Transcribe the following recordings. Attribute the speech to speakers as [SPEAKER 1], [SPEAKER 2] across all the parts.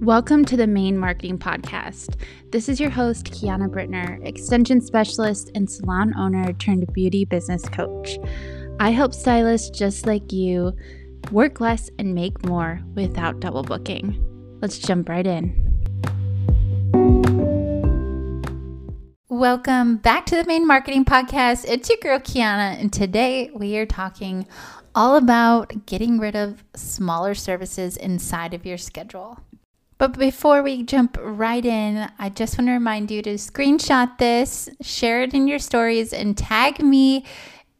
[SPEAKER 1] Welcome to the Mane Marketing Podcast. This is your host, Kiana Brittner, extension specialist and salon owner turned beauty business coach. I help stylists just like you work less and make more without double booking. Let's jump right in. Welcome back to the Mane Marketing Podcast. It's your girl, Kiana, and today we are talking all about getting rid of smaller services inside of your schedule. But before we jump right in, I just want to remind you to screenshot this, share it in your stories, and tag me.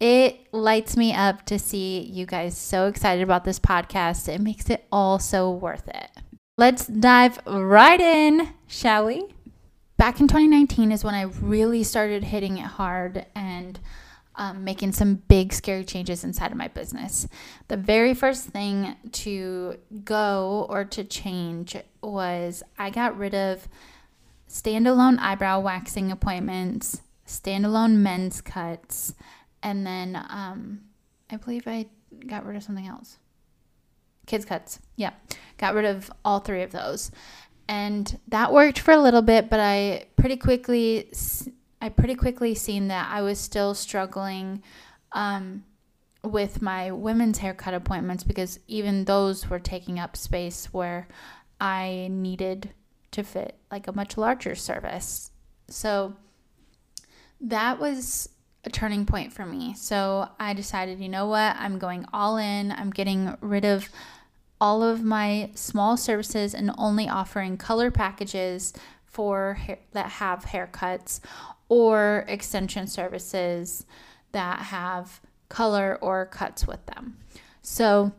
[SPEAKER 1] It lights me up to see you guys so excited about this podcast. It makes it all so worth it. Let's dive right in, shall we? Back in 2019 is when I really started hitting it hard and um, making some big, scary changes inside of my business. The very first thing to go or to change was I got rid of standalone eyebrow waxing appointments, standalone men's cuts, and then um, I believe I got rid of something else. Kids cuts. Yeah. Got rid of all three of those. And that worked for a little bit, but I pretty quickly I pretty quickly seen that I was still struggling um, with my women's haircut appointments because even those were taking up space where I needed to fit like a much larger service. So that was a turning point for me. So I decided, you know what? I'm going all in. I'm getting rid of all of my small services and only offering color packages for hair, that have haircuts or extension services that have color or cuts with them. So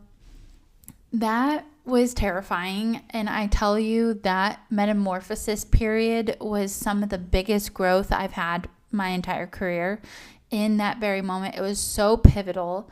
[SPEAKER 1] that was terrifying. And I tell you, that metamorphosis period was some of the biggest growth I've had my entire career. In that very moment, it was so pivotal.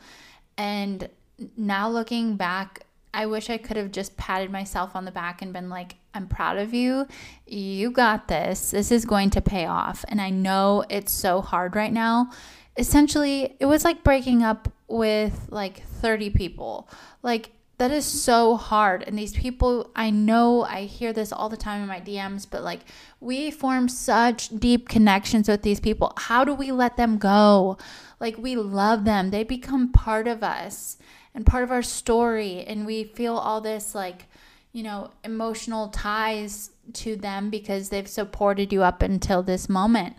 [SPEAKER 1] And now looking back, I wish I could have just patted myself on the back and been like, I'm proud of you. You got this. This is going to pay off. And I know it's so hard right now. Essentially, it was like breaking up with like 30 people. Like, that is so hard. And these people, I know I hear this all the time in my DMs, but like, we form such deep connections with these people. How do we let them go? Like, we love them, they become part of us and part of our story and we feel all this like you know emotional ties to them because they've supported you up until this moment.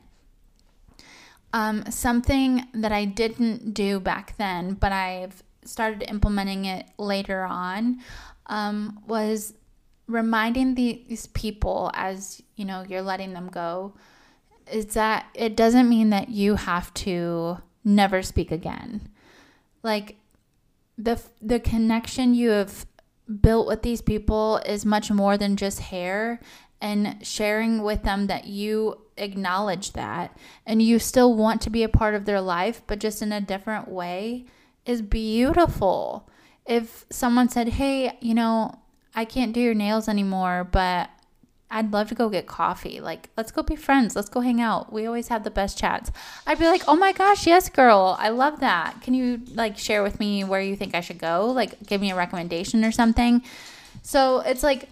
[SPEAKER 1] Um, something that i didn't do back then but i've started implementing it later on um, was reminding these people as you know you're letting them go is that it doesn't mean that you have to never speak again. Like the the connection you have built with these people is much more than just hair and sharing with them that you acknowledge that and you still want to be a part of their life but just in a different way is beautiful. If someone said, "Hey, you know, I can't do your nails anymore, but I'd love to go get coffee. Like, let's go be friends. Let's go hang out. We always have the best chats. I'd be like, oh my gosh, yes, girl. I love that. Can you like share with me where you think I should go? Like, give me a recommendation or something. So it's like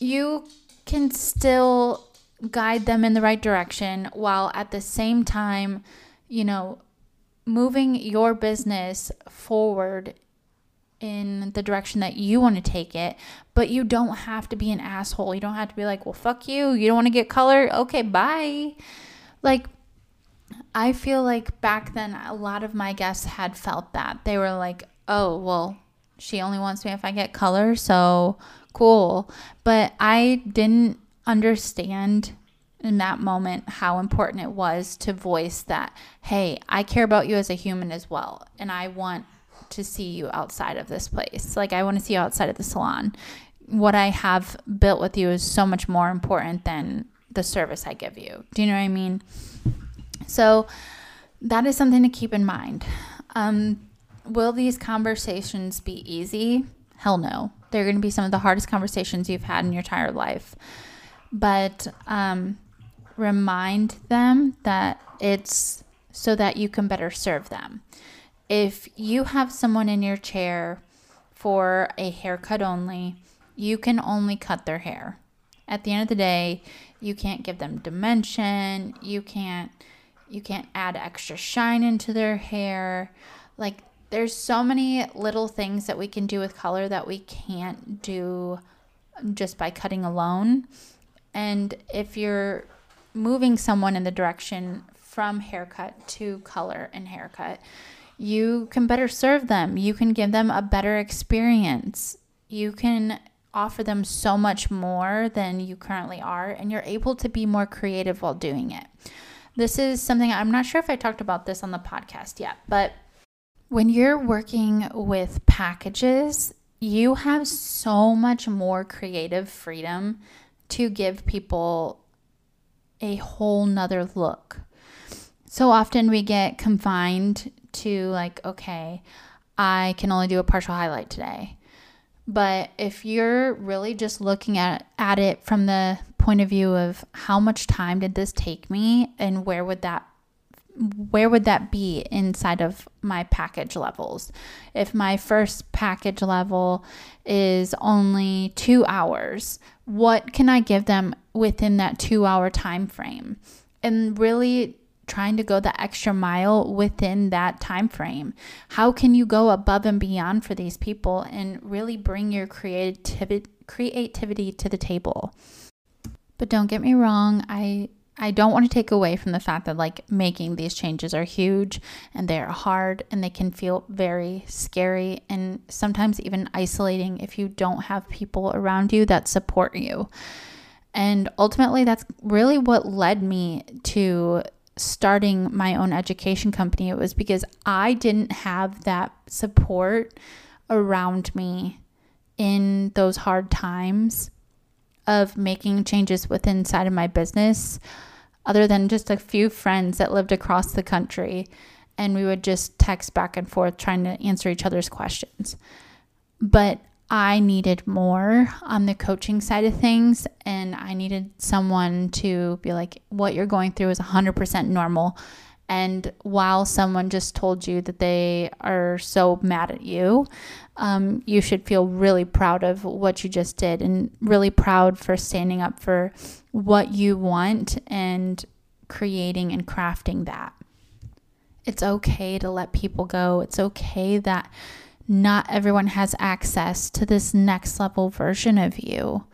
[SPEAKER 1] you can still guide them in the right direction while at the same time, you know, moving your business forward in the direction that you want to take it, but you don't have to be an asshole. You don't have to be like, well, fuck you. You don't want to get color? Okay, bye. Like, I feel like back then, a lot of my guests had felt that. They were like, oh, well, she only wants me if I get color, so cool. But I didn't understand in that moment how important it was to voice that, hey, I care about you as a human as well. And I want to see you outside of this place. Like, I want to see you outside of the salon. What I have built with you is so much more important than the service I give you. Do you know what I mean? So, that is something to keep in mind. Um, will these conversations be easy? Hell no. They're going to be some of the hardest conversations you've had in your entire life. But um, remind them that it's so that you can better serve them if you have someone in your chair for a haircut only You can only cut their hair. At the end of the day, you can't give them dimension. You can't you can't add extra shine into their hair. Like there's so many little things that we can do with color that we can't do just by cutting alone. And if you're moving someone in the direction from haircut to color and haircut, you can better serve them. You can give them a better experience. You can offer them so much more than you currently are, and you're able to be more creative while doing it. This is something I'm not sure if I talked about this on the podcast yet, but when you're working with packages, you have so much more creative freedom to give people a whole nother look. So often we get confined to, like, okay, I can only do a partial highlight today. But if you're really just looking at, at it from the point of view of how much time did this take me and where would that where would that be inside of my package levels? If my first package level is only two hours, what can I give them within that two hour time frame? And really trying to go the extra mile within that time frame. How can you go above and beyond for these people and really bring your creativity creativity to the table? But don't get me wrong, I I don't want to take away from the fact that like making these changes are huge and they're hard and they can feel very scary and sometimes even isolating if you don't have people around you that support you. And ultimately, that's really what led me to starting my own education company. It was because I didn't have that support around me in those hard times of making changes within inside of my business other than just a few friends that lived across the country and we would just text back and forth trying to answer each other's questions. But I needed more on the coaching side of things and I needed someone to be like what you're going through is 100% normal and while someone just told you that they are so mad at you, um, you should feel really proud of what you just did and really proud for standing up for what you want and creating and crafting that. It's okay to let people go. It's okay that not everyone has access to this next level version of you.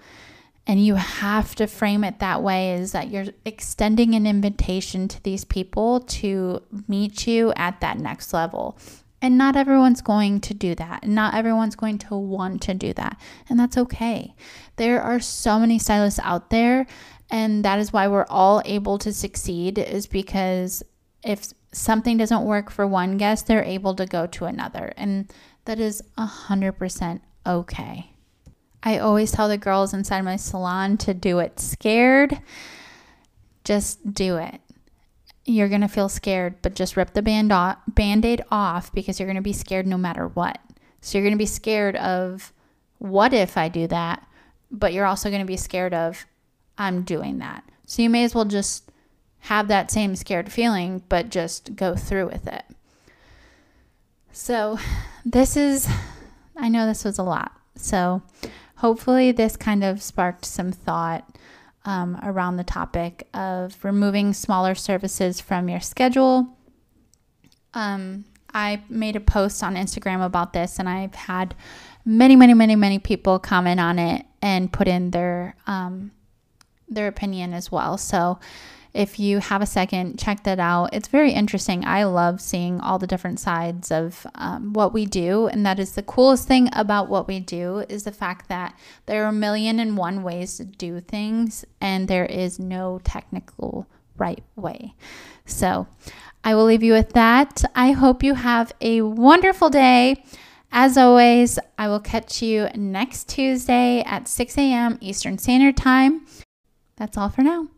[SPEAKER 1] And you have to frame it that way is that you're extending an invitation to these people to meet you at that next level. And not everyone's going to do that. Not everyone's going to want to do that. And that's okay. There are so many stylists out there. And that is why we're all able to succeed, is because if something doesn't work for one guest, they're able to go to another. And that is 100% okay. I always tell the girls inside my salon to do it scared. Just do it. You're going to feel scared, but just rip the band off, band-aid off because you're going to be scared no matter what. So you're going to be scared of what if I do that, but you're also going to be scared of I'm doing that. So you may as well just have that same scared feeling, but just go through with it. So this is, I know this was a lot. So hopefully, this kind of sparked some thought um, around the topic of removing smaller services from your schedule. Um, I made a post on Instagram about this, and I've had many, many, many, many people comment on it and put in their um, their opinion as well. So if you have a second, check that out. It's very interesting. I love seeing all the different sides of um, what we do, and that is the coolest thing about what we do is the fact that there are a million and one ways to do things, and there is no technical right way. So I will leave you with that. I hope you have a wonderful day. As always, I will catch you next Tuesday at 6 a.m. Eastern Standard Time. That's all for now.